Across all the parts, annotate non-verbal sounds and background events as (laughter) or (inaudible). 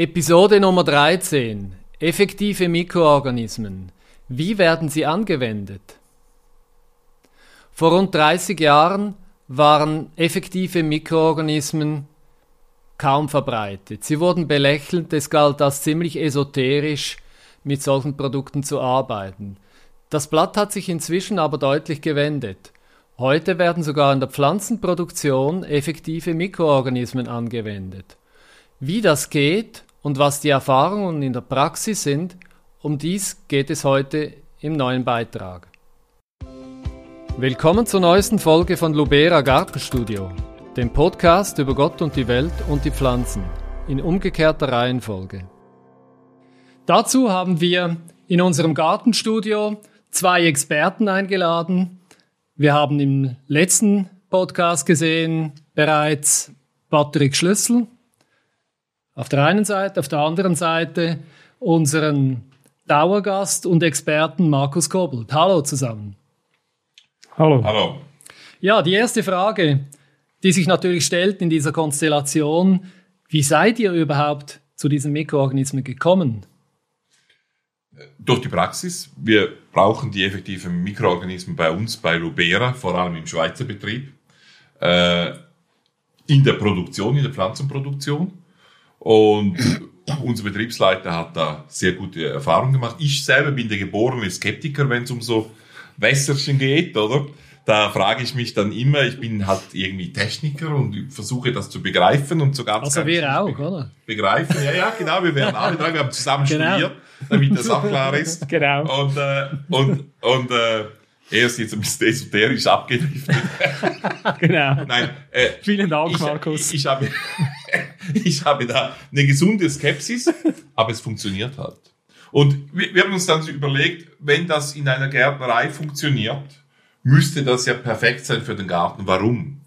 Episode Nummer 13. Effektive Mikroorganismen. Wie werden sie angewendet? Vor rund 30 Jahren waren effektive Mikroorganismen kaum verbreitet. Sie wurden belächelt, es galt als ziemlich esoterisch, mit solchen Produkten zu arbeiten. Das Blatt hat sich inzwischen aber deutlich gewendet. Heute werden sogar in der Pflanzenproduktion effektive Mikroorganismen angewendet. Wie das geht und was die Erfahrungen in der Praxis sind, um dies geht es heute im neuen Beitrag. Willkommen zur neuesten Folge von Lubera Gartenstudio, dem Podcast über Gott und die Welt und die Pflanzen, in umgekehrter Reihenfolge. Dazu haben wir in unserem Gartenstudio zwei Experten eingeladen. Wir haben im letzten Podcast gesehen bereits Patrick Schlüssel, auf der einen Seite, auf der anderen Seite unseren Dauergast und Experten Markus Kobelt. Hallo zusammen. Hallo. Hallo. Ja, die erste Frage, die sich natürlich stellt in dieser Konstellation, wie seid ihr überhaupt zu diesen Mikroorganismen gekommen? Durch die Praxis. Wir brauchen die effektiven Mikroorganismen bei uns, bei Lubera, vor allem im Schweizer Betrieb, äh, in der Produktion, in der Pflanzenproduktion. Und (clears throat) unser Betriebsleiter hat da sehr gute Erfahrungen gemacht. Ich selber bin der geborene Skeptiker, wenn es um so Wässerchen geht, oder? Da frage ich mich dann immer, ich bin halt irgendwie Techniker und versuche das zu begreifen und so ganz. Also wir auch, oder? Begreifen, ja, ja, genau, wir werden alle dran, wir haben zusammen genau. studiert, damit das auch klar ist. (laughs) Genau. Und, äh, und, und äh, er ist jetzt ein bisschen esoterisch abgedriftet. (laughs) genau. Nein, äh, Vielen Dank, ich, Markus. Ich, ich, habe, (laughs) ich habe da eine gesunde Skepsis, aber es funktioniert halt. Und wir, wir haben uns dann überlegt, wenn das in einer Gärtnerei funktioniert, müsste das ja perfekt sein für den Garten. Warum?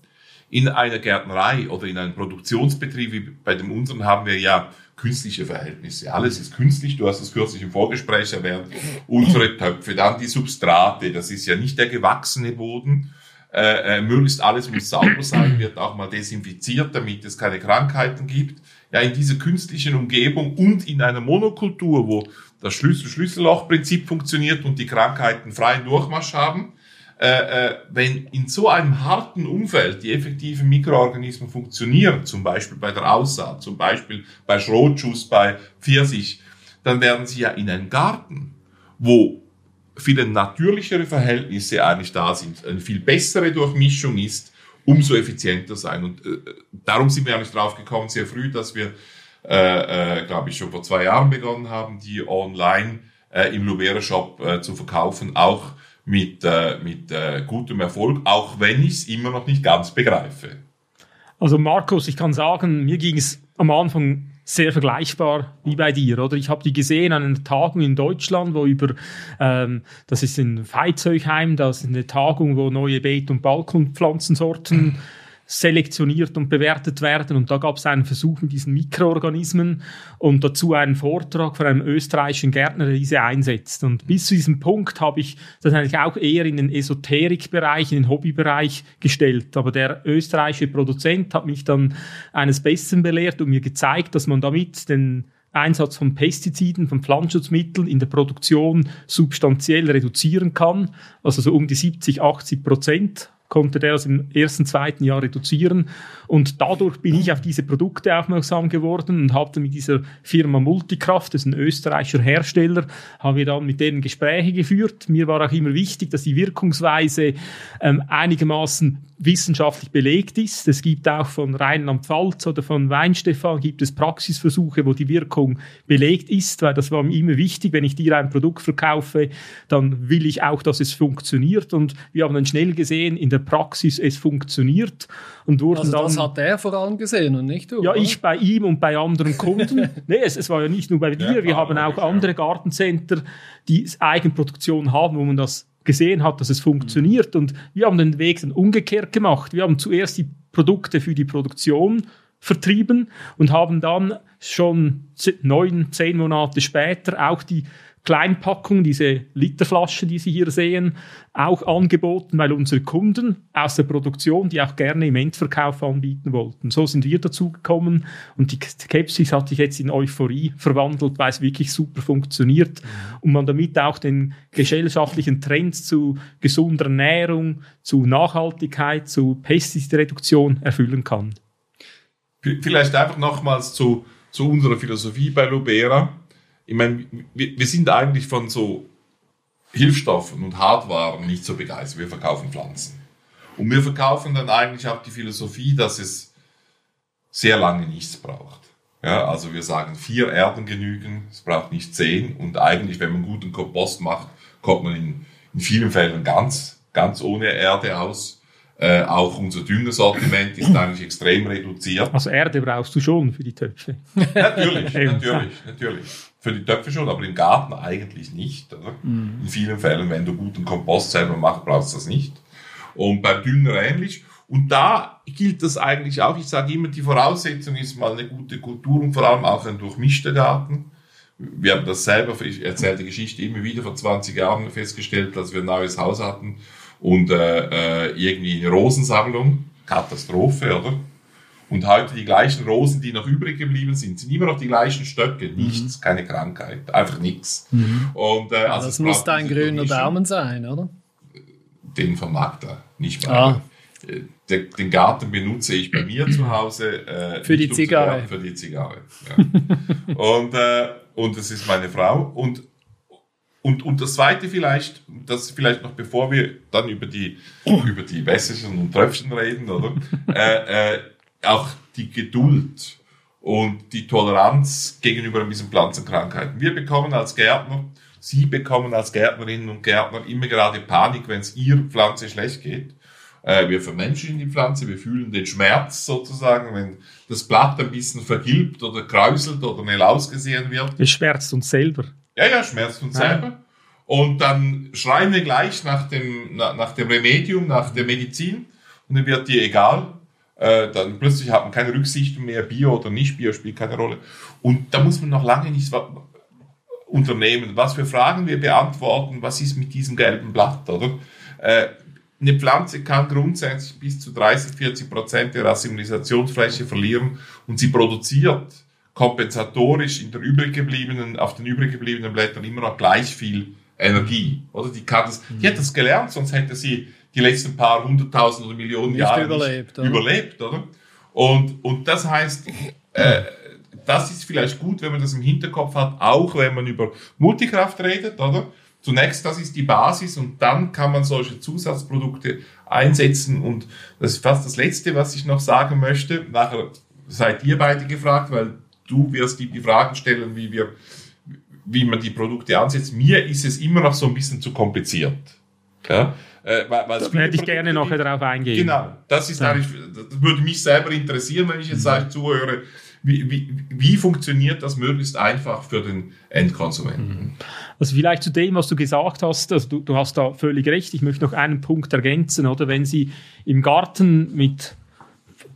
In einer Gärtnerei oder in einem Produktionsbetrieb wie bei dem unseren haben wir ja künstliche Verhältnisse. Alles ist künstlich. Du hast es kürzlich im Vorgespräch erwähnt. Unsere Töpfe, dann die Substrate. Das ist ja nicht der gewachsene Boden. Äh, äh, möglichst alles muss sauber sein, wird auch mal desinfiziert, damit es keine Krankheiten gibt. Ja, in dieser künstlichen Umgebung und in einer Monokultur, wo das Schlüssel-Schlüsselloch-Prinzip funktioniert und die Krankheiten freien Durchmarsch haben, äh, äh, wenn in so einem harten Umfeld die effektiven Mikroorganismen funktionieren, zum Beispiel bei der Aussaat, zum Beispiel bei Schrotschuss, bei Pfirsich, dann werden sie ja in einem Garten, wo viele natürlichere Verhältnisse eigentlich da sind, eine viel bessere Durchmischung ist, umso effizienter sein. Und äh, darum sind wir eigentlich drauf gekommen, sehr früh, dass wir, äh, äh, glaube ich, schon vor zwei Jahren begonnen haben, die online äh, im Lubera Shop äh, zu verkaufen, auch mit, äh, mit äh, gutem Erfolg, auch wenn ich es immer noch nicht ganz begreife. Also Markus, ich kann sagen, mir ging es am Anfang sehr vergleichbar wie bei dir, oder? Ich habe die gesehen an einer Tagung in Deutschland, wo über, ähm, das ist in Veitshöchheim, das ist eine Tagung, wo neue Beet- und Balkonpflanzensorten selektioniert und bewertet werden. Und da gab es einen Versuch mit diesen Mikroorganismen und dazu einen Vortrag von einem österreichischen Gärtner, der diese einsetzt. Und bis zu diesem Punkt habe ich das eigentlich auch eher in den Esoterikbereich, in den Hobbybereich gestellt. Aber der österreichische Produzent hat mich dann eines Besseren belehrt und mir gezeigt, dass man damit den Einsatz von Pestiziden, von Pflanzenschutzmitteln in der Produktion substanziell reduzieren kann. Also so um die 70, 80 Prozent konnte der das im ersten, zweiten Jahr reduzieren. Und dadurch bin ich auf diese Produkte aufmerksam geworden und habe mit dieser Firma Multikraft, das ist ein österreichischer Hersteller, haben wir dann mit denen Gespräche geführt. Mir war auch immer wichtig, dass die Wirkungsweise ähm, einigermaßen wissenschaftlich belegt ist. Es gibt auch von Rheinland-Pfalz oder von Weinstefan gibt es Praxisversuche, wo die Wirkung belegt ist, weil das war mir immer wichtig. Wenn ich dir ein Produkt verkaufe, dann will ich auch, dass es funktioniert. Und wir haben dann schnell gesehen, in der Praxis es funktioniert und wurden also das hat er vor allem gesehen und nicht du? Ja, oder? ich bei ihm und bei anderen Kunden. (laughs) nee, es, es, war ja nicht nur bei dir. Ja, wir haben auch andere Gartencenter, die Eigenproduktion haben, wo man das gesehen hat, dass es funktioniert. Und wir haben den Weg dann umgekehrt gemacht. Wir haben zuerst die Produkte für die Produktion vertrieben und haben dann schon neun, zehn Monate später auch die Kleinpackung, diese Literflasche, die Sie hier sehen, auch angeboten, weil unsere Kunden aus der Produktion, die auch gerne im Endverkauf anbieten wollten. So sind wir dazu gekommen und die Skepsis hat sich jetzt in Euphorie verwandelt, weil es wirklich super funktioniert und man damit auch den gesellschaftlichen Trend zu gesunder Ernährung, zu Nachhaltigkeit, zu Pestizidreduktion erfüllen kann. Vielleicht einfach nochmals zu, zu unserer Philosophie bei Lubera ich meine, wir, wir sind eigentlich von so Hilfsstoffen und Hardwaren nicht so begeistert. Wir verkaufen Pflanzen. Und wir verkaufen dann eigentlich auch die Philosophie, dass es sehr lange nichts braucht. Ja, also wir sagen, vier Erden genügen, es braucht nicht zehn. Und eigentlich, wenn man guten Kompost macht, kommt man in, in vielen Fällen ganz, ganz ohne Erde aus. Äh, auch unser Düngersortiment ist eigentlich extrem reduziert. Also Erde brauchst du schon für die Töpfe. natürlich, (laughs) natürlich, natürlich. Für die Töpfe schon, aber im Garten eigentlich nicht. Mhm. In vielen Fällen, wenn du guten Kompost selber machst, brauchst du das nicht. Und beim Dünger ähnlich. Und da gilt das eigentlich auch. Ich sage immer, die Voraussetzung ist mal eine gute Kultur und vor allem auch ein durchmischter Garten. Wir haben das selber, ich erzähle die Geschichte immer wieder vor 20 Jahren festgestellt, als wir ein neues Haus hatten und äh, äh, irgendwie eine Rosensammlung, Katastrophe, oder? Und heute die gleichen Rosen, die noch übrig geblieben sind, sind immer noch die gleichen Stöcke. Mhm. Nichts, mhm. keine Krankheit, einfach nichts. Mhm. Und, äh, also das muss ein grüner Daumen sein, oder? Den vermag er nicht mehr. Ah. Den, den Garten benutze ich bei mir zu Hause. Äh, für die Zigarre. Für die Zigarre. Ja. und, äh, und das ist meine Frau. Und und, und das zweite vielleicht, das vielleicht noch bevor wir dann über die, über die Wässerchen und Tröpfchen reden, oder? (laughs) äh, äh, auch die Geduld und die Toleranz gegenüber diesen Pflanzenkrankheiten. Wir bekommen als Gärtner, Sie bekommen als Gärtnerinnen und Gärtner immer gerade Panik, wenn es Ihr Pflanze schlecht geht. Äh, wir vermenschlichen die Pflanze, wir fühlen den Schmerz sozusagen, wenn das Blatt ein bisschen vergilbt oder kräuselt oder schnell ausgesehen wird. Es schmerzt uns selber. Ja, ja, schmerzt uns selber. Und dann schreien wir gleich nach dem, nach, nach dem Remedium, nach der Medizin. Und dann wird dir egal. Äh, dann plötzlich hat man keine Rücksicht mehr, Bio oder nicht Bio spielt keine Rolle. Und da muss man noch lange nichts unternehmen. Was für Fragen wir beantworten, was ist mit diesem gelben Blatt, oder? Äh, eine Pflanze kann grundsätzlich bis zu 30, 40 Prozent ihrer Assimilationsfläche verlieren und sie produziert kompensatorisch in der übrig gebliebenen, auf den übrig gebliebenen Blättern immer noch gleich viel Energie. Oder die kann das, die hat das gelernt, sonst hätte sie die letzten paar hunderttausend oder Millionen nicht Jahre überlebt, nicht oder? überlebt, oder? Und, und das heißt, äh, das ist vielleicht gut, wenn man das im Hinterkopf hat, auch wenn man über Multikraft redet, oder? Zunächst, das ist die Basis und dann kann man solche Zusatzprodukte einsetzen und das ist fast das Letzte, was ich noch sagen möchte. Nachher seid ihr beide gefragt, weil du wirst die, die Fragen stellen, wie wir, wie man die Produkte ansetzt. Mir ist es immer noch so ein bisschen zu kompliziert. Ja? Äh, weil, weil da hätte ich gerne noch darauf eingehen. Genau, das ist ja. eigentlich, das würde mich selber interessieren, wenn ich jetzt mhm. zuhöre. Wie, wie, wie funktioniert das möglichst einfach für den Endkonsumenten? Mhm. Also vielleicht zu dem, was du gesagt hast, also du, du hast da völlig recht. Ich möchte noch einen Punkt ergänzen, oder wenn Sie im Garten mit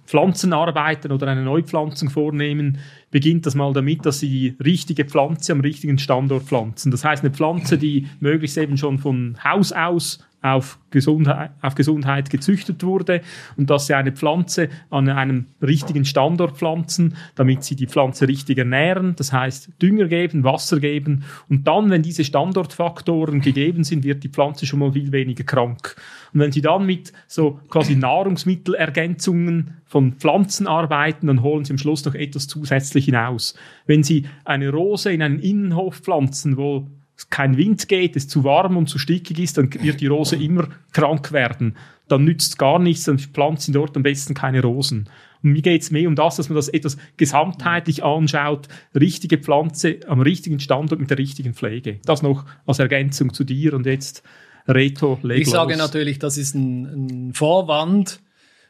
Pflanzen arbeiten oder eine Neupflanzung vornehmen, beginnt das mal damit, dass sie die richtige Pflanze am richtigen Standort pflanzen. Das heißt, eine Pflanze, die möglichst eben schon von Haus aus auf Gesundheit, auf Gesundheit gezüchtet wurde und dass sie eine Pflanze an einem richtigen Standort pflanzen, damit sie die Pflanze richtig ernähren, das heißt Dünger geben, Wasser geben und dann, wenn diese Standortfaktoren gegeben sind, wird die Pflanze schon mal viel weniger krank. Und wenn sie dann mit so quasi Nahrungsmittelergänzungen von Pflanzen arbeiten, dann holen sie am Schluss noch etwas zusätzlich hinaus. Wenn sie eine Rose in einen Innenhof pflanzen, wo kein Wind geht, es zu warm und zu stickig ist, dann wird die Rose immer krank werden. Dann nützt es gar nichts, dann pflanzen dort am besten keine Rosen. Und mir geht es mehr um das, dass man das etwas gesamtheitlich anschaut, richtige Pflanze am richtigen Standort mit der richtigen Pflege. Das noch als Ergänzung zu dir und jetzt Reto, leg Ich los. sage natürlich, das ist ein, ein Vorwand,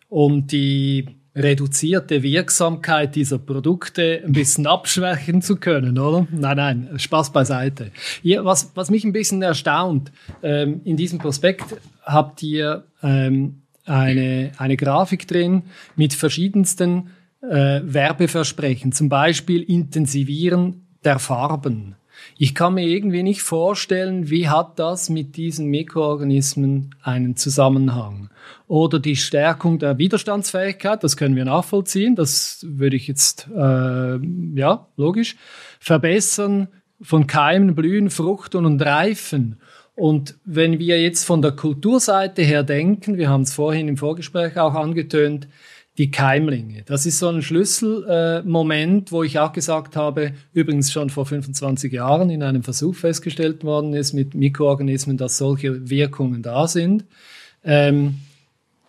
um die reduzierte Wirksamkeit dieser Produkte ein bisschen abschwächen zu können, oder? Nein, nein, Spaß beiseite. Ihr, was, was mich ein bisschen erstaunt, ähm, in diesem Prospekt habt ihr ähm, eine, eine Grafik drin mit verschiedensten äh, Werbeversprechen, zum Beispiel Intensivieren der Farben. Ich kann mir irgendwie nicht vorstellen, wie hat das mit diesen Mikroorganismen einen Zusammenhang. Oder die Stärkung der Widerstandsfähigkeit, das können wir nachvollziehen, das würde ich jetzt, äh, ja, logisch. Verbessern von Keimen, Blühen, Fruchten und Reifen. Und wenn wir jetzt von der Kulturseite her denken, wir haben es vorhin im Vorgespräch auch angetönt, die Keimlinge. Das ist so ein Schlüsselmoment, äh, wo ich auch gesagt habe, übrigens schon vor 25 Jahren in einem Versuch festgestellt worden ist mit Mikroorganismen, dass solche Wirkungen da sind. Ähm,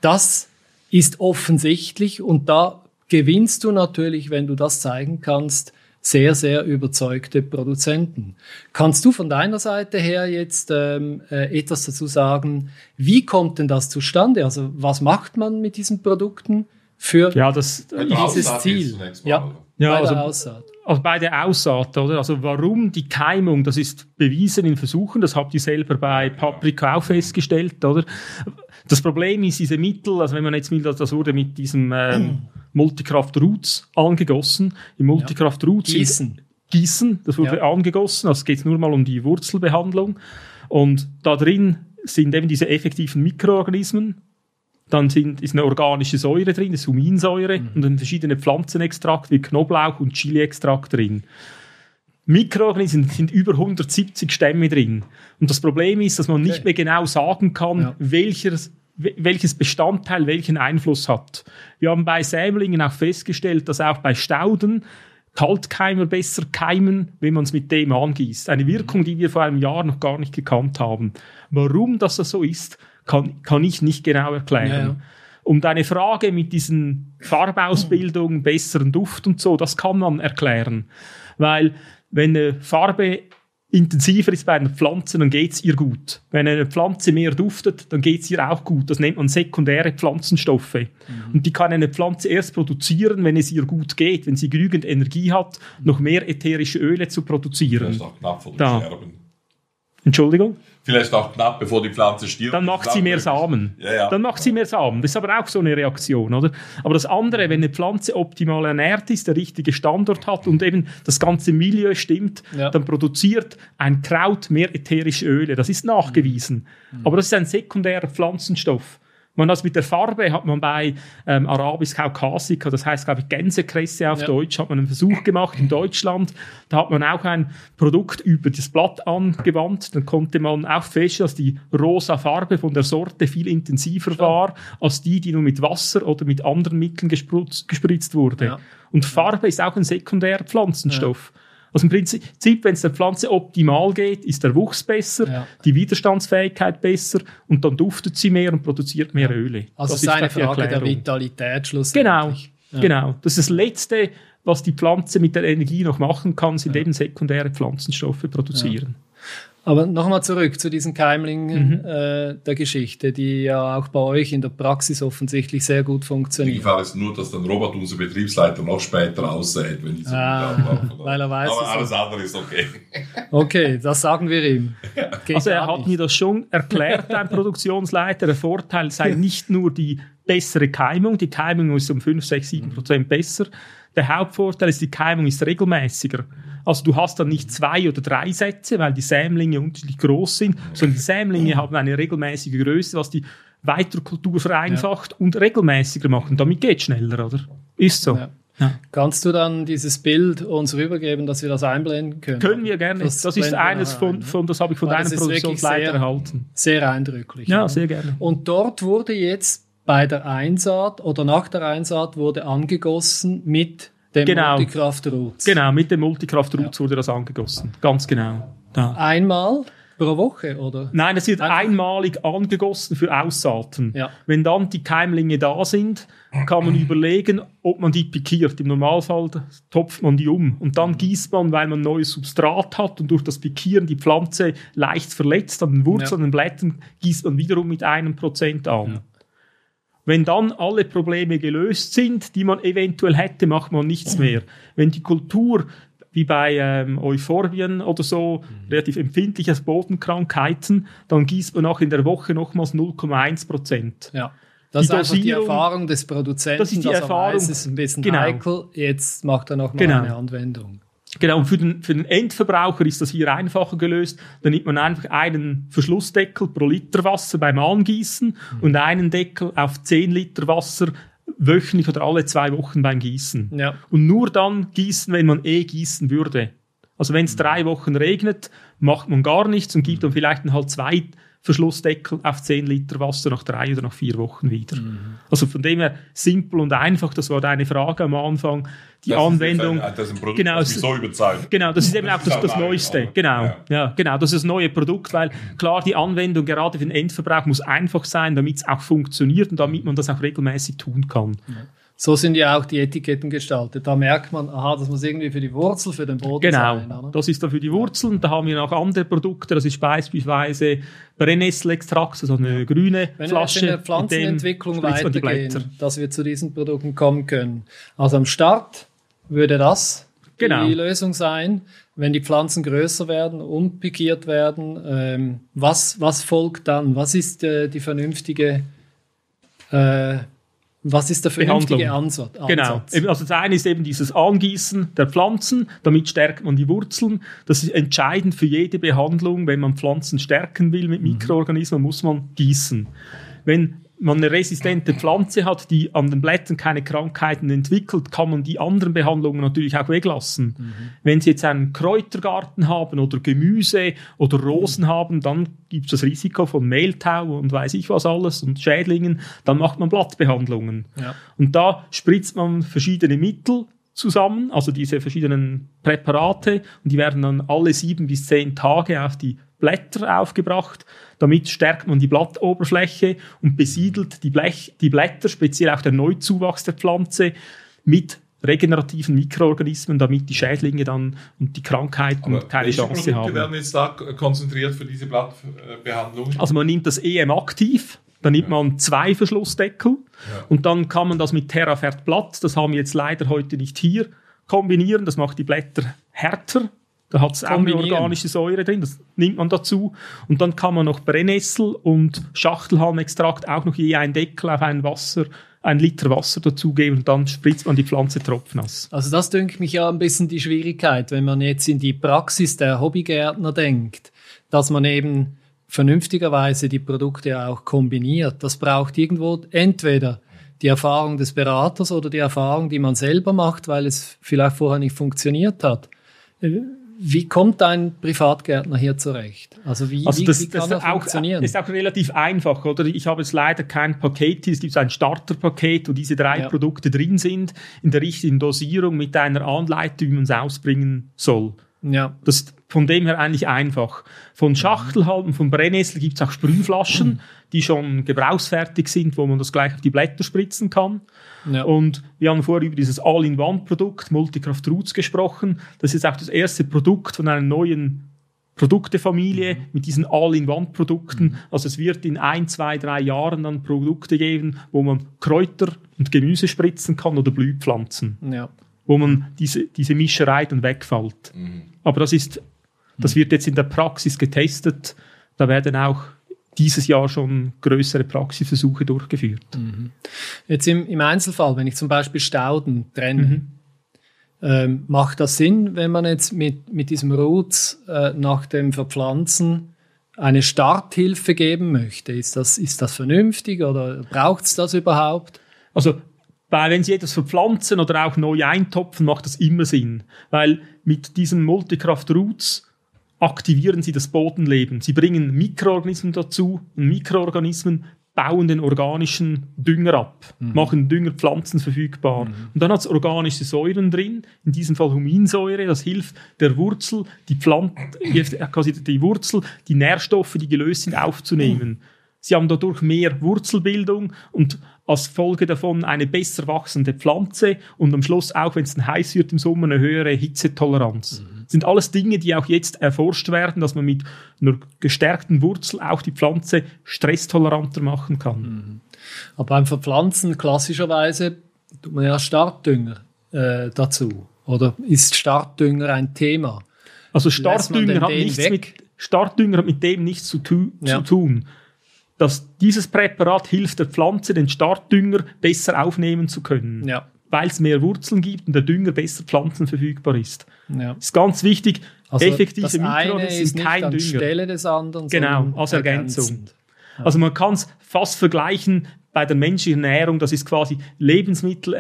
das ist offensichtlich und da gewinnst du natürlich, wenn du das zeigen kannst, sehr, sehr überzeugte Produzenten. Kannst du von deiner Seite her jetzt ähm, äh, etwas dazu sagen? Wie kommt denn das zustande? Also was macht man mit diesen Produkten für ja, das, dieses Ziel? Ja, ja bei also, der Aussaat. Also bei der Aussaat, oder? Also warum die Keimung, das ist bewiesen in Versuchen, das habt ihr selber bei Paprika auch festgestellt, oder? Das Problem ist diese Mittel, also wenn man jetzt will, das wurde mit diesem ähm, (clears throat) Multikraft Roots angegossen. Im Multikraft ja. Roots Gießen. Gießen, das wurde ja. angegossen, also geht nur mal um die Wurzelbehandlung. Und da drin sind eben diese effektiven Mikroorganismen. Dann sind, ist eine organische Säure drin, eine Huminsäure mhm. und dann verschiedene Pflanzenextrakt wie Knoblauch und Chili-Extrakt drin. Mikroorganismen sind über 170 Stämme drin. Und das Problem ist, dass man okay. nicht mehr genau sagen kann, ja. welches, welches Bestandteil welchen Einfluss hat. Wir haben bei Sämlingen auch festgestellt, dass auch bei Stauden Kaltkeimer besser keimen, wenn man es mit dem angießt. Eine Wirkung, die wir vor einem Jahr noch gar nicht gekannt haben. Warum das so ist, kann, kann ich nicht genau erklären. Ja, ja. Und eine Frage mit diesen Farbausbildungen, besseren Duft und so, das kann man erklären. Weil wenn eine Farbe intensiver ist bei einer Pflanze, dann geht es ihr gut. Wenn eine Pflanze mehr duftet, dann geht es ihr auch gut. Das nennt man sekundäre Pflanzenstoffe. Mhm. Und die kann eine Pflanze erst produzieren, wenn es ihr gut geht, wenn sie genügend Energie hat, noch mehr ätherische Öle zu produzieren. Auch knapp vor dem Sterben. Entschuldigung? Vielleicht auch knapp, bevor die Pflanze stirbt. Dann macht sie mehr Samen. Ja, ja. Dann macht sie mehr Samen. Das ist aber auch so eine Reaktion, oder? Aber das andere, wenn eine Pflanze optimal ernährt ist, der richtige Standort hat und eben das ganze Milieu stimmt, ja. dann produziert ein Kraut mehr ätherische Öle. Das ist nachgewiesen. Mhm. Aber das ist ein sekundärer Pflanzenstoff. Man das mit der Farbe hat man bei ähm, Arabis Kaukasica, das heißt, glaube ich, Gänsekresse auf ja. Deutsch, hat man einen Versuch gemacht in Deutschland. Da hat man auch ein Produkt über das Blatt angewandt. Dann konnte man auch feststellen, dass die rosa Farbe von der Sorte viel intensiver ja. war als die, die nur mit Wasser oder mit anderen Mitteln gespritzt wurde. Ja. Und Farbe ist auch ein sekundärer Pflanzenstoff. Also im Prinzip, wenn es der Pflanze optimal geht, ist der Wuchs besser, ja. die Widerstandsfähigkeit besser und dann duftet sie mehr und produziert mehr ja. Öle. Also das ist eine Frage der Vitalität schlussendlich. Genau, ja. genau. Das ist das Letzte, was die Pflanze mit der Energie noch machen kann, sind eben sekundäre Pflanzenstoffe produzieren. Aber nochmal zurück zu diesen Keimlingen mhm. äh, der Geschichte, die ja auch bei euch in der Praxis offensichtlich sehr gut funktionieren. Die Gefahr ist nur, dass dann Robert, unser Betriebsleiter, noch später aussät, wenn ich so ah, Weil er weiß, Aber alles andere ist okay. (laughs) Okay, das sagen wir ihm. (laughs) Geht also er hat nicht. mir das schon erklärt, (laughs) ein Produktionsleiter. Der Vorteil sei nicht nur die bessere Keimung, die Keimung ist um 5, 6, 7 Prozent besser. Der Hauptvorteil ist, die Keimung ist regelmäßiger. Also du hast dann nicht zwei oder drei Sätze, weil die Sämlinge unterschiedlich groß sind, sondern die Sämlinge haben eine regelmäßige Größe, was die Weiterkultur vereinfacht ja. und regelmäßiger macht. Und damit geht schneller, oder? Ist so. Ja. Ja. Kannst du dann dieses Bild uns rübergeben, dass wir das einblenden können? Können wir gerne. Das, das ist eines von, von, das habe ich von Weil deinem Produktionsleiter sehr, erhalten. Sehr eindrücklich. Ja, ja, sehr gerne. Und dort wurde jetzt bei der Einsaat oder nach der Einsaat wurde angegossen mit dem genau. Multikraft Roots. Genau, mit dem Multikraft Roots ja. wurde das angegossen. Ganz genau. Da. Einmal pro Woche, oder? Nein, es wird Einfach? einmalig angegossen für Aussaaten. Ja. Wenn dann die Keimlinge da sind, kann man überlegen, ob man die pikiert. Im Normalfall topft man die um. Und dann gießt man, weil man neues Substrat hat und durch das Pikieren die Pflanze leicht verletzt an den Wurzeln, ja. an den Blättern, gießt man wiederum mit einem Prozent an. Wenn dann alle Probleme gelöst sind, die man eventuell hätte, macht man nichts mehr. Wenn die Kultur wie bei ähm, Euphorien oder so, mhm. relativ empfindliche Bodenkrankheiten, dann gießt man auch in der Woche nochmals 0,1 Prozent. Ja. Das die ist einfach die Erfahrung des Produzenten, das ist die Erfahrung, weiß, ist ein bisschen genau. heikel, jetzt macht er nochmal genau. eine Anwendung. Genau, und für den, für den Endverbraucher ist das hier einfacher gelöst. Da nimmt man einfach einen Verschlussdeckel pro Liter Wasser beim Angießen mhm. und einen Deckel auf 10 Liter Wasser wöchentlich oder alle zwei Wochen beim Gießen. Ja. Und nur dann gießen, wenn man eh gießen würde. Also wenn es mhm. drei Wochen regnet, macht man gar nichts und gibt dann vielleicht halt zwei Verschlussdeckel auf 10 Liter Wasser nach drei oder nach vier Wochen wieder. Mhm. Also von dem her simpel und einfach, das war deine Frage am Anfang. Die das Anwendung. Ist ein, das ist ein Produkt, genau, das so überzeugt. Genau, das ist eben auch das, das, das Neueste. Genau, ja. ja. genau, das ist das neue Produkt, weil klar, die Anwendung gerade für den Endverbrauch muss einfach sein, damit es auch funktioniert und damit man das auch regelmäßig tun kann. Ja. So sind ja auch die Etiketten gestaltet. Da merkt man, aha, das muss irgendwie für die Wurzel, für den Boden genau, sein. Genau, das ist dann für die Wurzeln. Da haben wir noch andere Produkte. Das ist beispielsweise Brennnesselextrakt, also eine grüne Wenn Flasche. Wenn wir in der Pflanzenentwicklung weitergehen, dass wir zu diesen Produkten kommen können. Also am Start würde das genau. die Lösung sein. Wenn die Pflanzen größer werden, unpikiert werden, ähm, was, was folgt dann? Was ist äh, die vernünftige äh, was ist der vernünftige Ansatz? Genau. Also das eine ist eben dieses Angießen der Pflanzen, damit stärkt man die Wurzeln. Das ist entscheidend für jede Behandlung. Wenn man Pflanzen stärken will mit mhm. Mikroorganismen, muss man gießen. Wenn man eine resistente Pflanze hat, die an den Blättern keine Krankheiten entwickelt, kann man die anderen Behandlungen natürlich auch weglassen. Mhm. Wenn Sie jetzt einen Kräutergarten haben oder Gemüse oder Rosen mhm. haben, dann gibt es das Risiko von Mehltau und weiß ich was alles und Schädlingen, dann macht man Blattbehandlungen. Ja. Und da spritzt man verschiedene Mittel zusammen, also diese verschiedenen Präparate, und die werden dann alle sieben bis zehn Tage auf die Blätter aufgebracht. Damit stärkt man die Blattoberfläche und besiedelt die, Blech, die Blätter, speziell auch der Neuzuwachs der Pflanze, mit regenerativen Mikroorganismen, damit die Schädlinge dann und die Krankheiten Aber keine Chance Produkte haben. werden jetzt da konzentriert für diese Blattbehandlung? Also man nimmt das EM aktiv, dann nimmt ja. man zwei Verschlussdeckel ja. und dann kann man das mit Terrafert Blatt, das haben wir jetzt leider heute nicht hier, kombinieren. Das macht die Blätter härter da hat es auch eine organische Säure drin, das nimmt man dazu. Und dann kann man noch Brennnessel und Schachtelhalmextrakt auch noch je ein Deckel auf ein Wasser, ein Liter Wasser dazugeben und dann spritzt man die Pflanze tropfnass. Also das dünkt mich ja ein bisschen die Schwierigkeit, wenn man jetzt in die Praxis der Hobbygärtner denkt, dass man eben vernünftigerweise die Produkte auch kombiniert. Das braucht irgendwo entweder die Erfahrung des Beraters oder die Erfahrung, die man selber macht, weil es vielleicht vorher nicht funktioniert hat. Wie kommt ein Privatgärtner hier zurecht? Also wie, also das, wie, wie kann das, das auch, funktionieren? Das ist auch relativ einfach, oder? Ich habe jetzt leider kein Paket hier. Es gibt ein Starterpaket, wo diese drei ja. Produkte drin sind, in der richtigen Dosierung mit einer Anleitung, wie man es ausbringen soll. Ja. Das ist von dem her eigentlich einfach. Von Schachtelhalm, von Brennnessel gibt es auch Sprühflaschen, die schon gebrauchsfertig sind, wo man das gleich auf die Blätter spritzen kann. Ja. Und wir haben vorher über dieses All-in-One-Produkt Multicraft Roots gesprochen. Das ist auch das erste Produkt von einer neuen Produktefamilie mhm. mit diesen All-in-One-Produkten. Mhm. Also es wird in ein, zwei, drei Jahren dann Produkte geben, wo man Kräuter und Gemüse spritzen kann oder Blühpflanzen. Ja. Wo man diese, diese Mischerei dann wegfällt. Mhm. Aber das ist, das wird jetzt in der Praxis getestet. Da werden auch dieses Jahr schon größere Praxisversuche durchgeführt. Mhm. Jetzt im, im, Einzelfall, wenn ich zum Beispiel Stauden trenne, mhm. ähm, macht das Sinn, wenn man jetzt mit, mit diesem Roots äh, nach dem Verpflanzen eine Starthilfe geben möchte? Ist das, ist das vernünftig oder braucht es das überhaupt? Also weil wenn Sie etwas verpflanzen oder auch neu eintopfen, macht das immer Sinn. Weil mit diesen Multicraft Roots aktivieren sie das Bodenleben. Sie bringen Mikroorganismen dazu und Mikroorganismen bauen den organischen Dünger ab, mhm. machen Düngerpflanzen verfügbar. Mhm. Und dann hat es organische Säuren drin, in diesem Fall Huminsäure, das hilft der Wurzel, die Pflanze, quasi die Wurzel, die Nährstoffe, die gelöst sind, aufzunehmen. Sie haben dadurch mehr Wurzelbildung und als Folge davon eine besser wachsende Pflanze und am Schluss auch, wenn es heiß wird im Sommer, eine höhere Hitzetoleranz. Mhm sind alles Dinge, die auch jetzt erforscht werden, dass man mit einer gestärkten Wurzel auch die Pflanze stresstoleranter machen kann. Mhm. Aber beim Verpflanzen klassischerweise tut man ja Startdünger äh, dazu. Oder ist Startdünger ein Thema? Also Startdünger hat, nichts mit, Startdünger hat mit dem nichts zu, tu ja. zu tun. Dass dieses Präparat hilft der Pflanze, den Startdünger besser aufnehmen zu können. Ja. weil es mehr Wurzeln gibt und der Dünger besser pflanzenverfügbar ist. Ja. Das ist ganz wichtig. Also Effektive Mikroorganismen ist sind nicht kein an Dünger. Stelle des anderen, Genau, als Ergänzung. ergänzend. Also man kann es fast vergleichen bei der menschlichen Ernährung, das ist quasi Lebensmittel,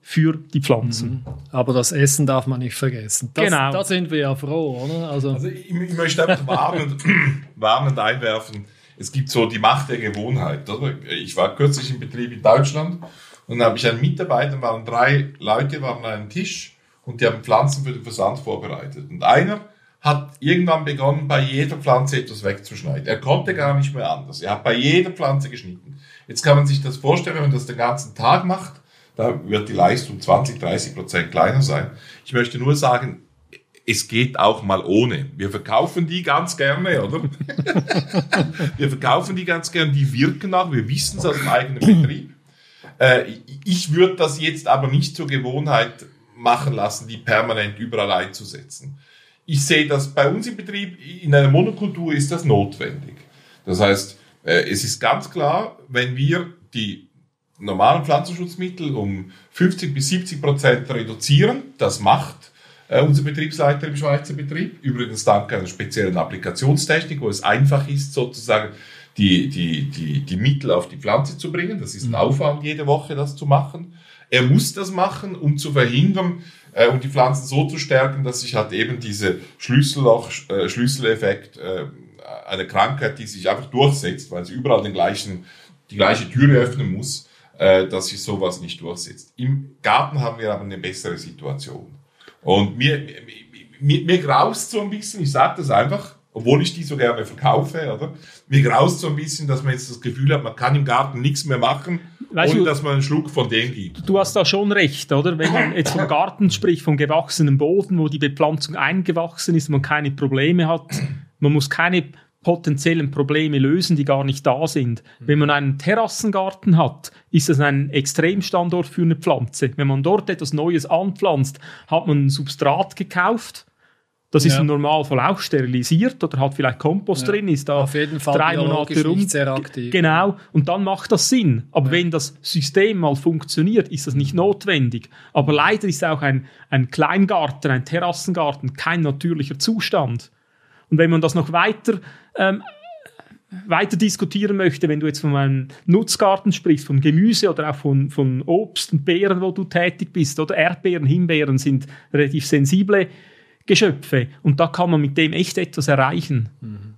für die Pflanzen. Aber das Essen darf man nicht vergessen. Das, Genau. Da sind wir ja froh, oder? Also, Also ich, ich möchte einfach warnend, (clears throat) warnend einwerfen, es gibt so die Macht der Gewohnheit. Ich war kürzlich im Betrieb in Deutschland und dann habe ich einen Mitarbeiter, waren drei Leute, waren an einem Tisch und die haben Pflanzen für den Versand vorbereitet. Und einer hat irgendwann begonnen, bei jeder Pflanze etwas wegzuschneiden. Er konnte gar nicht mehr anders. Er hat bei jeder Pflanze geschnitten. Jetzt kann man sich das vorstellen, wenn man das den ganzen Tag macht, da wird die Leistung 20, 30 Prozent kleiner sein. Ich möchte nur sagen, es geht auch mal ohne. Wir verkaufen die ganz gerne, oder? (laughs) wir verkaufen die ganz gerne, die wirken auch, wir wissen es aus dem eigenen Betrieb. Äh, ich würde das jetzt aber nicht zur Gewohnheit machen lassen, die permanent überall einzusetzen. Ich sehe das bei uns im Betrieb, in einer Monokultur ist das notwendig. Das heißt, äh, es ist ganz klar, wenn wir die normalen Pflanzenschutzmittel um 50 bis 70 Prozent reduzieren, das macht äh, unser Betriebsleiter im Schweizer Betrieb, übrigens dank einer speziellen Applikationstechnik, wo es einfach ist, sozusagen die, die, die, die Mittel auf die Pflanze zu bringen. Das ist ein Aufwand, jede Woche das zu machen. Er muss das machen, um zu verhindern, äh, um die Pflanzen so zu stärken, dass sich halt eben diese Schlüsselloch, äh, Schlüsseleffekt, äh, eine Krankheit, die sich einfach durchsetzt, weil sie überall den gleichen, die gleiche Türe öffnen muss, äh, dass sich sowas nicht durchsetzt. Im Garten haben wir aber eine bessere Situation. Und mir, mir, mir graust so ein bisschen, ich sage das einfach, obwohl ich die so gerne verkaufe, oder? Mir graust so ein bisschen, dass man jetzt das Gefühl hat, man kann im Garten nichts mehr machen, Weißt ohne du- dass man einen Schluck von dem gibt. Du hast da schon recht, oder? Wenn man jetzt vom Garten spricht, vom gewachsenen Boden, wo die Bepflanzung eingewachsen ist, man keine Probleme hat, man muss keine potenziellen Probleme lösen, die gar nicht da sind. Wenn man einen Terrassengarten hat, ist das ein Extremstandort für eine Pflanze. Wenn man dort etwas Neues anpflanzt, hat man ein Substrat gekauft, das ist Ja. im Normalfall auch sterilisiert oder hat vielleicht Kompost Ja. drin, ist da Auf jeden Fall drei Monate rum. nicht sehr aktiv. Genau, und dann macht das Sinn. Aber wenn das System mal funktioniert, ist das nicht notwendig. Aber leider ist auch ein, ein Kleingarten, ein Terrassengarten kein natürlicher Zustand. Und wenn man das noch weiter, ähm, weiter diskutieren möchte, wenn du jetzt von einem Nutzgarten sprichst, von Gemüse oder auch von, von Obst und Beeren, wo du tätig bist, oder Erdbeeren, Himbeeren sind relativ sensible Geschöpfe. Und da kann man mit dem echt etwas erreichen.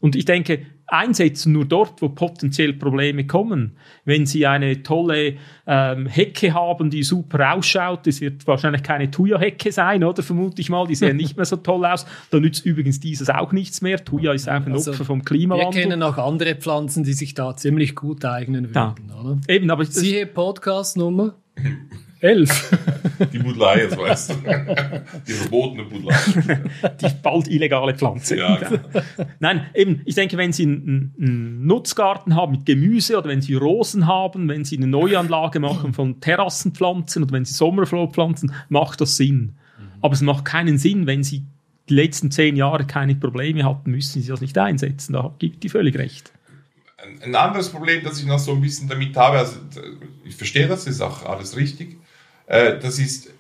Und ich denke, einsetzen nur dort, wo potenziell Probleme kommen. Wenn Sie eine tolle ähm, Hecke haben, die super ausschaut, das wird wahrscheinlich keine Thuja-Hecke sein, oder? Vermute ich mal, die sehen (laughs) nicht mehr so toll aus. Da nützt übrigens dieses auch nichts mehr. Thuja ist auch ein Also, Opfer vom Wir Klimawandel. kennen auch andere Pflanzen, die sich da ziemlich gut eignen Ja. würden, oder? Eben, aber Siehe Podcast 11. Die Budelei, jetzt weißt du. Die verbotene Budelei. die bald illegale Pflanze. Ja, genau. Nein, eben, ich denke, wenn Sie einen, einen Nutzgarten haben mit Gemüse oder wenn Sie Rosen haben, wenn Sie eine Neuanlage machen von Terrassenpflanzen oder wenn Sie Sommerflohpflanzen, macht das Sinn. Aber es macht keinen Sinn, wenn Sie die letzten zehn Jahre keine Probleme hatten, müssen Sie das nicht einsetzen. Da gibt die völlig recht. Ein- Ein anderes Problem, das ich noch so ein bisschen damit habe, also ich verstehe das, ist auch alles richtig, äh, das ist,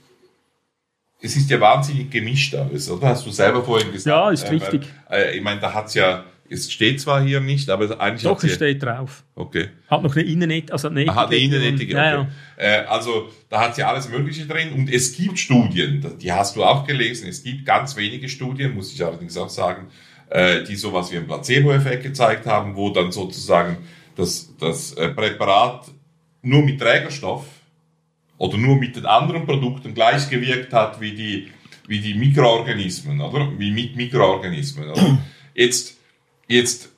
es ist ja wahnsinnig gemischt alles, oder? Hast du selber vorhin gesagt. Ja, ist Äh, richtig. Äh, ich meine, da hat's ja, es steht zwar hier nicht, aber eigentlich Doch, es steht drauf. Okay. Hat noch eine Innenett, also eine Aha, eine Etikette. Innenetike, Ja, okay. ja. Äh, also da hat ja alles Mögliche drin und es gibt Studien, die hast du auch gelesen, es gibt ganz wenige Studien, muss ich allerdings auch sagen, äh, die sowas wie einen Placebo-Effekt gezeigt haben, wo dann sozusagen das, das Präparat nur mit Trägerstoff oder nur mit den anderen Produkten gleich gewirkt hat wie die, wie die Mikroorganismen, oder? Wie mit Mikroorganismen. Oder? (clears throat) Jetzt, jetzt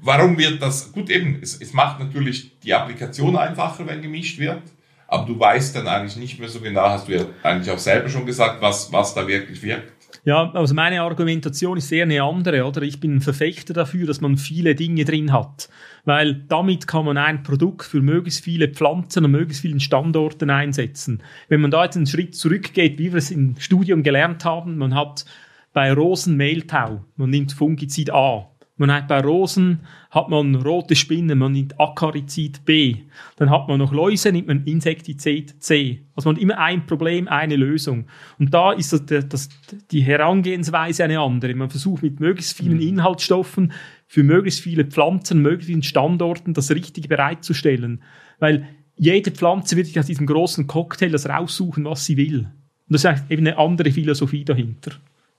Warum wird das? Gut, eben, es, es macht natürlich die Applikation einfacher, wenn gemischt wird, aber du weißt dann eigentlich nicht mehr so genau, hast du ja eigentlich auch selber schon gesagt, was, was da wirklich wirkt. Ja, also meine Argumentation ist eher eine andere, oder? Ich bin ein Verfechter dafür, dass man viele Dinge drin hat. Weil damit kann man ein Produkt für möglichst viele Pflanzen an möglichst vielen Standorten einsetzen. Wenn man da jetzt einen Schritt zurückgeht, wie wir es im Studium gelernt haben, man hat bei Rosen Mehltau, man nimmt Fungizid A. Man hat bei Rosen hat man rote Spinnen, man nimmt Akarizid B. Dann hat man noch Läuse, nimmt man Insektizid C. Also man hat immer ein Problem, eine Lösung. Und da ist das, das, die Herangehensweise eine andere. Man versucht mit möglichst vielen mhm. Inhaltsstoffen für möglichst viele Pflanzen, möglichst vielen Standorten das Richtige bereitzustellen. Weil jede Pflanze wird sich aus diesem großen Cocktail das raussuchen, was sie will. Und das ist eben eine andere Philosophie dahinter.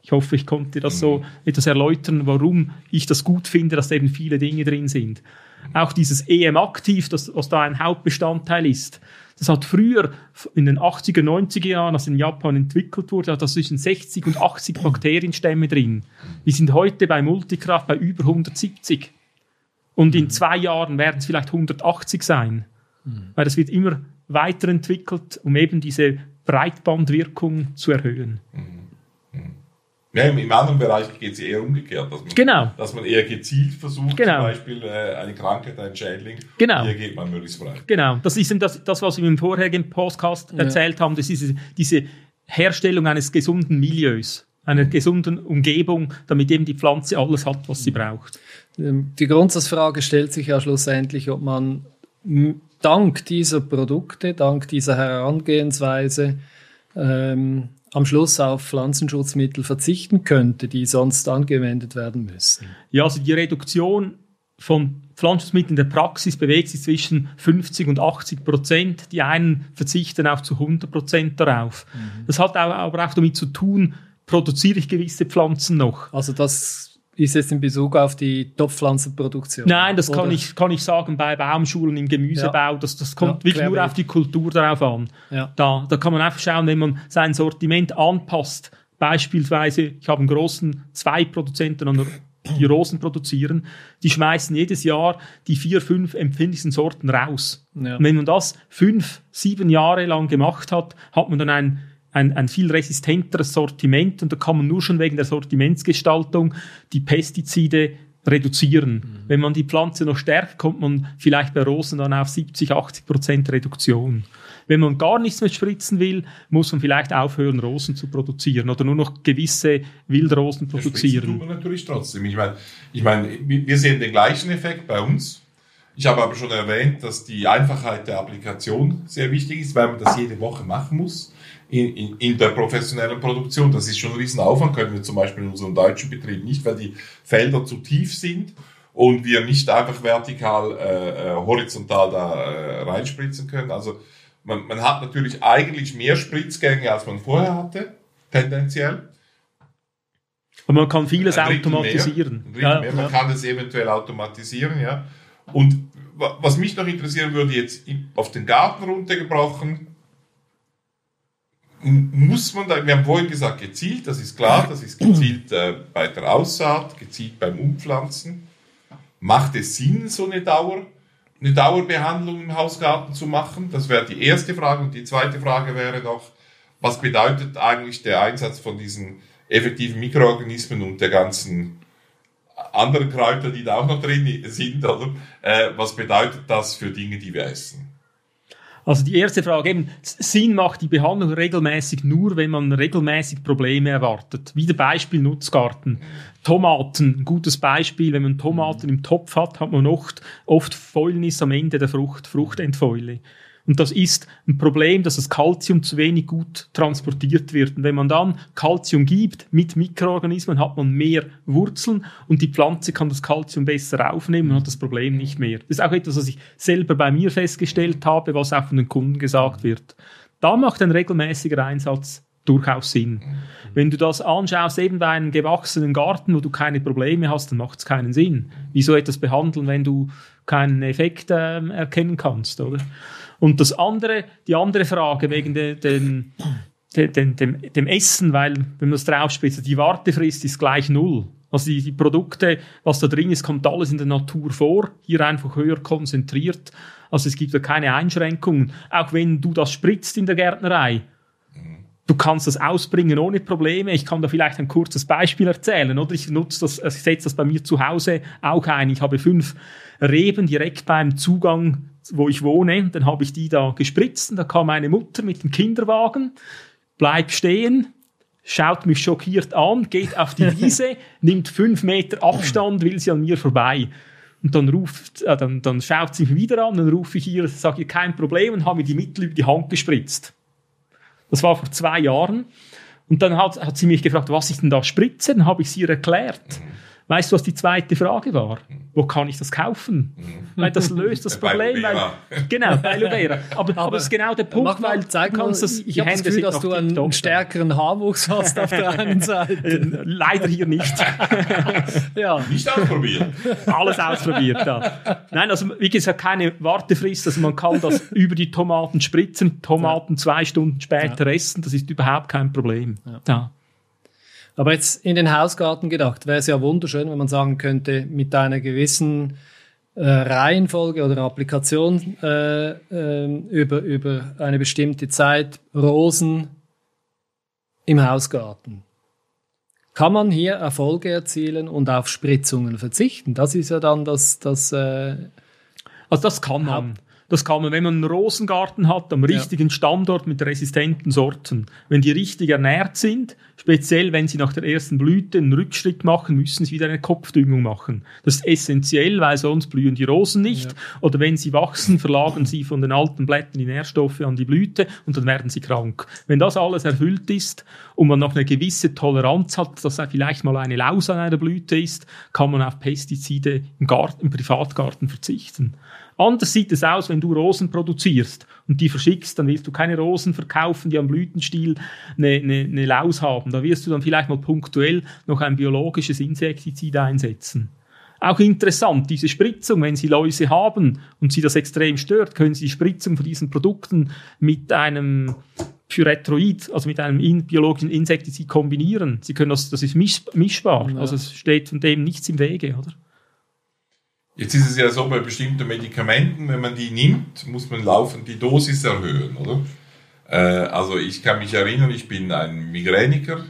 Ich hoffe, ich konnte das so mhm. etwas erläutern, warum ich das gut finde, dass da eben viele Dinge drin sind. Auch dieses EM-Aktiv, das, was da ein Hauptbestandteil ist, das hat früher in den 80er, 90er Jahren, als in Japan entwickelt wurde, hat das zwischen 60 und 80 Bakterienstämme drin. Wir sind heute bei Multikraft bei über 170. Und in zwei Jahren werden es vielleicht 180 sein. Mhm. Weil das wird immer weiterentwickelt, um eben diese Breitbandwirkung zu erhöhen. Mhm. Ja, im, im anderen Bereich geht es eher umgekehrt, dass man, genau. dass man eher gezielt versucht, genau. zum Beispiel äh, eine Krankheit, ein Schädling, genau. hier geht man möglichst breit. Genau, das ist das, das was wir im vorherigen Podcast ja. erzählt haben, das ist diese, Herstellung eines gesunden Milieus, einer gesunden Umgebung, damit eben die Pflanze alles hat, was sie braucht. Ähm, die Grundsatzfrage stellt sich ja schlussendlich, ob man dank dieser Produkte, dank dieser Herangehensweise ähm, am Schluss auf Pflanzenschutzmittel verzichten könnte, die sonst angewendet werden müssen? Ja, also die Reduktion von Pflanzenschutzmitteln in der Praxis bewegt sich zwischen 50 und 80 Prozent. Die einen verzichten auch zu 100 Prozent darauf. Mhm. Das hat aber auch damit zu tun, produziere ich gewisse Pflanzen noch. Also das ist es in Bezug auf die Topfpflanzenproduktion? Nein, das kann ich, kann ich sagen bei Baumschulen im Gemüsebau. Ja. Das, das kommt ja, wirklich nur auf die Kultur darauf an. Ja. Da, da kann man einfach schauen, wenn man sein Sortiment anpasst. Beispielsweise, ich habe einen großen zwei Produzenten die Rosen produzieren, die schmeißen jedes Jahr die vier, fünf empfindlichsten Sorten raus. Ja. Und wenn man das fünf, sieben Jahre lang gemacht hat, hat man dann ein ein, ein viel resistenteres Sortiment und da kann man nur schon wegen der Sortimentsgestaltung die Pestizide reduzieren. Mhm. Wenn man die Pflanze noch stärkt, kommt man vielleicht bei Rosen dann auf 70, 80 Prozent Reduktion. Wenn man gar nichts mehr spritzen will, muss man vielleicht aufhören, Rosen zu produzieren oder nur noch gewisse Wildrosen produzieren. Das tut man natürlich trotzdem. Ich meine, ich meine, wir sehen den gleichen Effekt bei uns. Ich habe aber schon erwähnt, dass die Einfachheit der Applikation sehr wichtig ist, weil man das jede Woche machen muss in, in, in der professionellen Produktion. Das ist schon ein Riesenaufwand, können wir zum Beispiel in unserem deutschen Betrieb nicht, weil die Felder zu tief sind und wir nicht einfach vertikal, äh, äh, horizontal da äh, reinspritzen können. Also man, man hat natürlich eigentlich mehr Spritzgänge, als man vorher hatte, tendenziell. Und man kann vieles automatisieren. Mehr, ja, mehr. Man ja. kann es eventuell automatisieren, ja. Und was mich noch interessieren würde, jetzt auf den Garten runtergebrochen, muss man da, wir haben vorhin gesagt, gezielt, das ist klar, das ist gezielt äh, bei der Aussaat, gezielt beim Umpflanzen. Macht es Sinn, so eine Dauer, eine Dauerbehandlung im Hausgarten zu machen? Das wäre die erste Frage. Und die zweite Frage wäre noch, was bedeutet eigentlich der Einsatz von diesen effektiven Mikroorganismen und der ganzen anderen Kräuter, die da auch noch drin sind, oder? Äh, was bedeutet das für Dinge, die wir essen? Also die erste Frage eben, Sinn macht die Behandlung regelmäßig nur, wenn man regelmäßig Probleme erwartet. Wieder Beispiel Nutzgarten. Tomaten, ein gutes Beispiel, wenn man Tomaten im Topf hat, hat man oft, oft Fäulnis am Ende der Frucht, Fruchtentfäule. Und das ist ein Problem, dass das Kalzium zu wenig gut transportiert wird. Und wenn man dann Kalzium gibt mit Mikroorganismen, hat man mehr Wurzeln und die Pflanze kann das Kalzium besser aufnehmen und hat das Problem nicht mehr. Das ist auch etwas, was ich selber bei mir festgestellt habe, was auch von den Kunden gesagt wird. Da macht ein regelmäßiger Einsatz durchaus Sinn. Wenn du das anschaust, eben bei einem gewachsenen Garten, wo du keine Probleme hast, dann macht es keinen Sinn. Wieso etwas behandeln, wenn du keinen Effekt äh, erkennen kannst, oder? Und das andere, die andere Frage wegen de, den, de, dem, dem, Essen, weil, wenn man das draufspitzt, die Wartefrist ist gleich null. Also die, die, Produkte, was da drin ist, kommt alles in der Natur vor, hier einfach höher konzentriert. Also es gibt da keine Einschränkungen. Auch wenn du das spritzt in der Gärtnerei, du kannst das ausbringen ohne Probleme. Ich kann da vielleicht ein kurzes Beispiel erzählen, oder? Ich nutze das, ich setze das bei mir zu Hause auch ein. Ich habe fünf Reben direkt beim Zugang wo ich wohne. Dann habe ich die da gespritzt und da kam meine Mutter mit dem Kinderwagen, bleib stehen, schaut mich schockiert an, geht auf die (laughs) Wiese, nimmt fünf Meter Abstand, will sie an mir vorbei. Und dann ruft, äh, dann, dann schaut sie mich wieder an, dann rufe ich ihr, sage ihr kein Problem und habe mir die Mittel über die Hand gespritzt. Das war vor zwei Jahren. Und dann hat, hat sie mich gefragt, was ich denn da spritze. Dann habe ich sie ihr erklärt. Weißt du, was die zweite Frage war? Wo kann ich das kaufen? Mhm. Weil das löst das Problem. Weil, genau, bei Lubera. Aber, aber, aber das ist genau der Punkt, mach mal, weil zeig mal, kannst das, ich habe das Gefühl, dass du einen stärkeren Haarwuchs hast auf der einen (laughs) Seite. Leider hier nicht. (laughs) ja. Nicht ausprobiert. Alles ausprobiert, ja. Nein, also wie gesagt, keine Wartefrist. Also man kann das (laughs) über die Tomaten spritzen, Tomaten ja. zwei Stunden später ja. essen. Das ist überhaupt kein Problem. Ja. ja. Aber jetzt in den Hausgarten gedacht, wäre es ja wunderschön, wenn man sagen könnte, mit einer gewissen äh, Reihenfolge oder Applikation äh, äh, über, über eine bestimmte Zeit Rosen im Hausgarten. Kann man hier Erfolge erzielen und auf Spritzungen verzichten? Das ist ja dann das. das äh, also, das kann man. Das kann man, wenn man einen Rosengarten hat, am richtigen ja. Standort mit resistenten Sorten. Wenn die richtig ernährt sind, speziell wenn sie nach der ersten Blüte einen Rückschritt machen, müssen sie wieder eine Kopfdüngung machen. Das ist essentiell, weil sonst blühen die Rosen nicht. Ja. Oder wenn sie wachsen, verlagern sie von den alten Blättern die Nährstoffe an die Blüte und dann werden sie krank. Wenn das alles erfüllt ist und man noch eine gewisse Toleranz hat, dass vielleicht mal eine Laus an einer Blüte ist, kann man auf Pestizide im, Garten, im Privatgarten verzichten. Anders sieht es aus, wenn du Rosen produzierst und die verschickst, dann willst du keine Rosen verkaufen, die am Blütenstiel eine, eine, eine Laus haben. Da wirst du dann vielleicht mal punktuell noch ein biologisches Insektizid einsetzen. Auch interessant, diese Spritzung, wenn Sie Läuse haben und Sie das extrem stört, können Sie die Spritzung von diesen Produkten mit einem Pyretroid, also mit einem in, biologischen Insektizid kombinieren. Sie können das, das ist mischbar, ja. also es steht von dem nichts im Wege, oder? Jetzt ist es ja so bei bestimmten Medikamenten, wenn man die nimmt, muss man laufend die Dosis erhöhen, oder? Äh, also ich kann mich erinnern, ich bin ein Migräniker.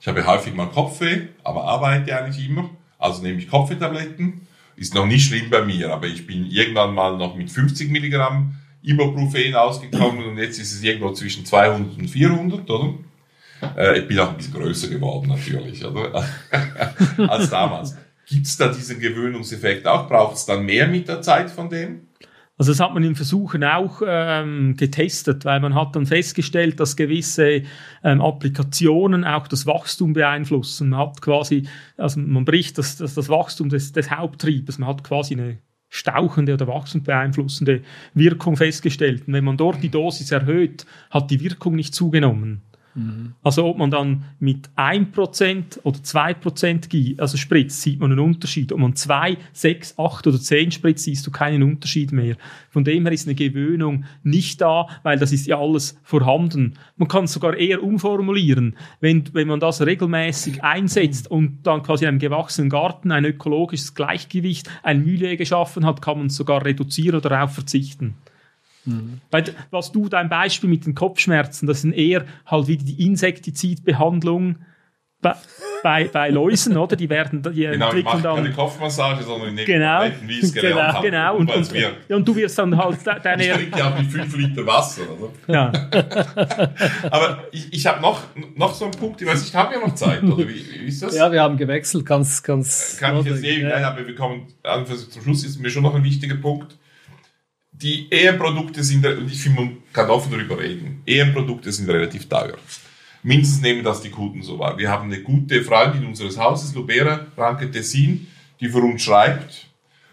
Ich habe häufig mal Kopfweh, aber arbeite eigentlich immer. Also nehme ich Kopfwehtabletten. Ist noch nicht schlimm bei mir, aber ich bin irgendwann mal noch mit 50 Milligramm Ibuprofen ausgekommen und jetzt ist es irgendwo zwischen 200 und 400, oder? Äh, ich bin auch ein bisschen größer geworden natürlich, oder? (laughs) Als damals. Gibt es da diesen Gewöhnungseffekt auch? Braucht es dann mehr mit der Zeit von dem? Also das hat man in Versuchen auch ähm, getestet, weil man hat dann festgestellt, dass gewisse ähm, Applikationen auch das Wachstum beeinflussen. Man hat quasi, also man bricht das, das, das Wachstum des, des Haupttriebes, man hat quasi eine stauchende oder wachstumsbeeinflussende Wirkung festgestellt. Und wenn man dort die Dosis erhöht, hat die Wirkung nicht zugenommen. Mhm. Also ob man dann mit 1% oder 2% also spritzt, sieht man einen Unterschied. Ob man 2, 6, 8 oder 10 spritzt, siehst du keinen Unterschied mehr. Von dem her ist eine Gewöhnung nicht da, weil das ist ja alles vorhanden. Man kann es sogar eher umformulieren. Wenn, wenn man das regelmäßig einsetzt und dann quasi in einem gewachsenen Garten ein ökologisches Gleichgewicht, ein Milieu geschaffen hat, kann man es sogar reduzieren oder darauf verzichten. Mhm. Weil, was du dein Beispiel mit den Kopfschmerzen, das sind eher halt wieder die Insektizidbehandlung bei, bei, bei Läusen, oder? Die werden, die genau, entwickeln dann. Keine Kopfmassage, sondern in genau, wie es genau, haben, genau. Und, und, ja, und du wirst dann halt deine. Ich trinke ja mit 5 Liter Wasser, oder? Ja. (laughs) Aber ich, ich habe noch, noch so einen Punkt, ich weiß nicht, haben wir noch Zeit, oder wie, wie ist das? Ja, wir haben gewechselt, ganz, ganz. Kann ich jetzt ewig, ja. nein, aber wir kommen, zum Schluss ist mir schon noch ein wichtiger Punkt die EM-Produkte sind, ich finde, man kann offen darüber reden, EM-Produkte sind relativ teuer. Mindestens nehmen das die Kunden so wahr. Wir haben eine gute Freundin unseres Hauses, Lubera Ranke Tessin, die für uns schreibt,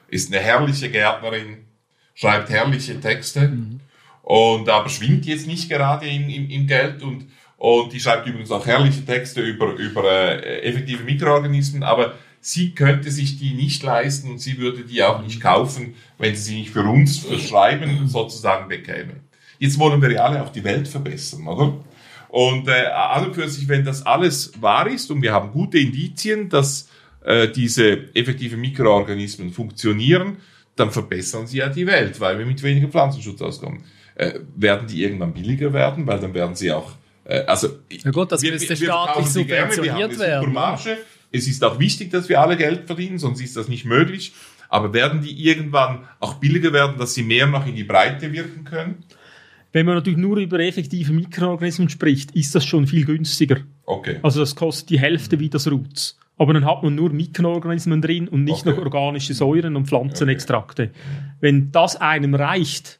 ist eine herrliche Gärtnerin, schreibt herrliche Texte mhm. und aber schwingt jetzt nicht gerade im, im, im Geld und, und die schreibt übrigens auch herrliche Texte über, über äh, effektive Mikroorganismen, aber sie könnte sich die nicht leisten und sie würde die auch nicht kaufen, wenn sie sie nicht für uns schreiben sozusagen bekäme. Jetzt wollen wir ja alle auch die Welt verbessern, oder? Und äh, an und für sich, wenn das alles wahr ist und wir haben gute Indizien, dass äh, diese effektiven Mikroorganismen funktionieren, dann verbessern sie ja die Welt, weil wir mit weniger Pflanzenschutz auskommen. Äh, werden die irgendwann billiger werden, weil dann werden sie auch äh, also, ja gut, das müsste staatlich subventioniert werden. Marge, es ist auch wichtig, dass wir alle Geld verdienen, sonst ist das nicht möglich. Aber werden die irgendwann auch billiger werden, dass sie mehr noch in die Breite wirken können? Wenn man natürlich nur über effektive Mikroorganismen spricht, ist das schon viel günstiger. Okay. Also das kostet die Hälfte wie das Roots. Aber dann hat man nur Mikroorganismen drin und nicht Okay. noch organische Säuren und Pflanzenextrakte. Wenn das einem reicht,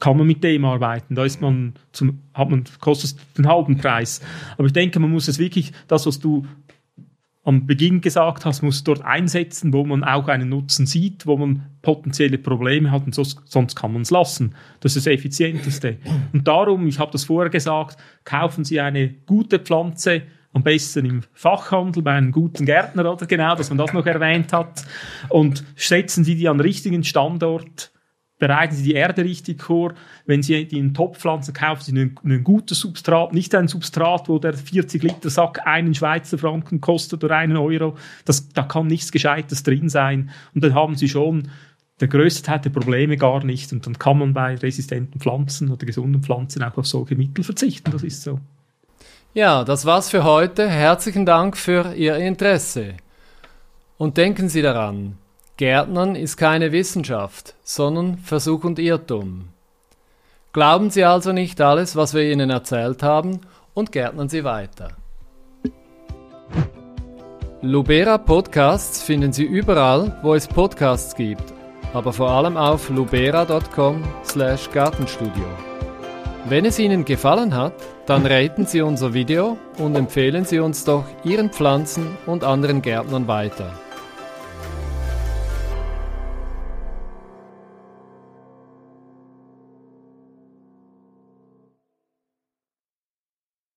kann man mit dem arbeiten. Da ist man zum, hat man, kostet es den halben Preis. Aber ich denke, man muss es wirklich, das, was du am Beginn gesagt hast, muss dort einsetzen, wo man auch einen Nutzen sieht, wo man potenzielle Probleme hat und sonst, sonst kann man es lassen. Das ist das Effizienteste. Und darum, ich habe das vorher gesagt, kaufen Sie eine gute Pflanze, am besten im Fachhandel bei einem guten Gärtner oder genau, dass man das noch erwähnt hat und setzen Sie die an richtigen Standort, bereiten Sie die Erde richtig vor. Wenn Sie die in Top-Pflanzen kaufen, Sie ein, ein gutes Substrat, nicht ein Substrat, wo der 40 Liter Sack einen Schweizer Franken kostet oder einen Euro. Das, da kann nichts Gescheites drin sein. Und dann haben Sie schon der größte Teil der Probleme gar nicht. Und dann kann man bei resistenten Pflanzen oder gesunden Pflanzen auch auf solche Mittel verzichten. Das ist so. Ja, das war's für heute. Herzlichen Dank für Ihr Interesse. Und denken Sie daran, Gärtnern ist keine Wissenschaft, sondern Versuch und Irrtum. Glauben Sie also nicht alles, was wir Ihnen erzählt haben, und gärtnern Sie weiter. Lubera Podcasts finden Sie überall, wo es Podcasts gibt, aber vor allem auf lubera.com/gartenstudio. Wenn es Ihnen gefallen hat, dann raten Sie unser Video und empfehlen Sie uns doch Ihren Pflanzen und anderen Gärtnern weiter.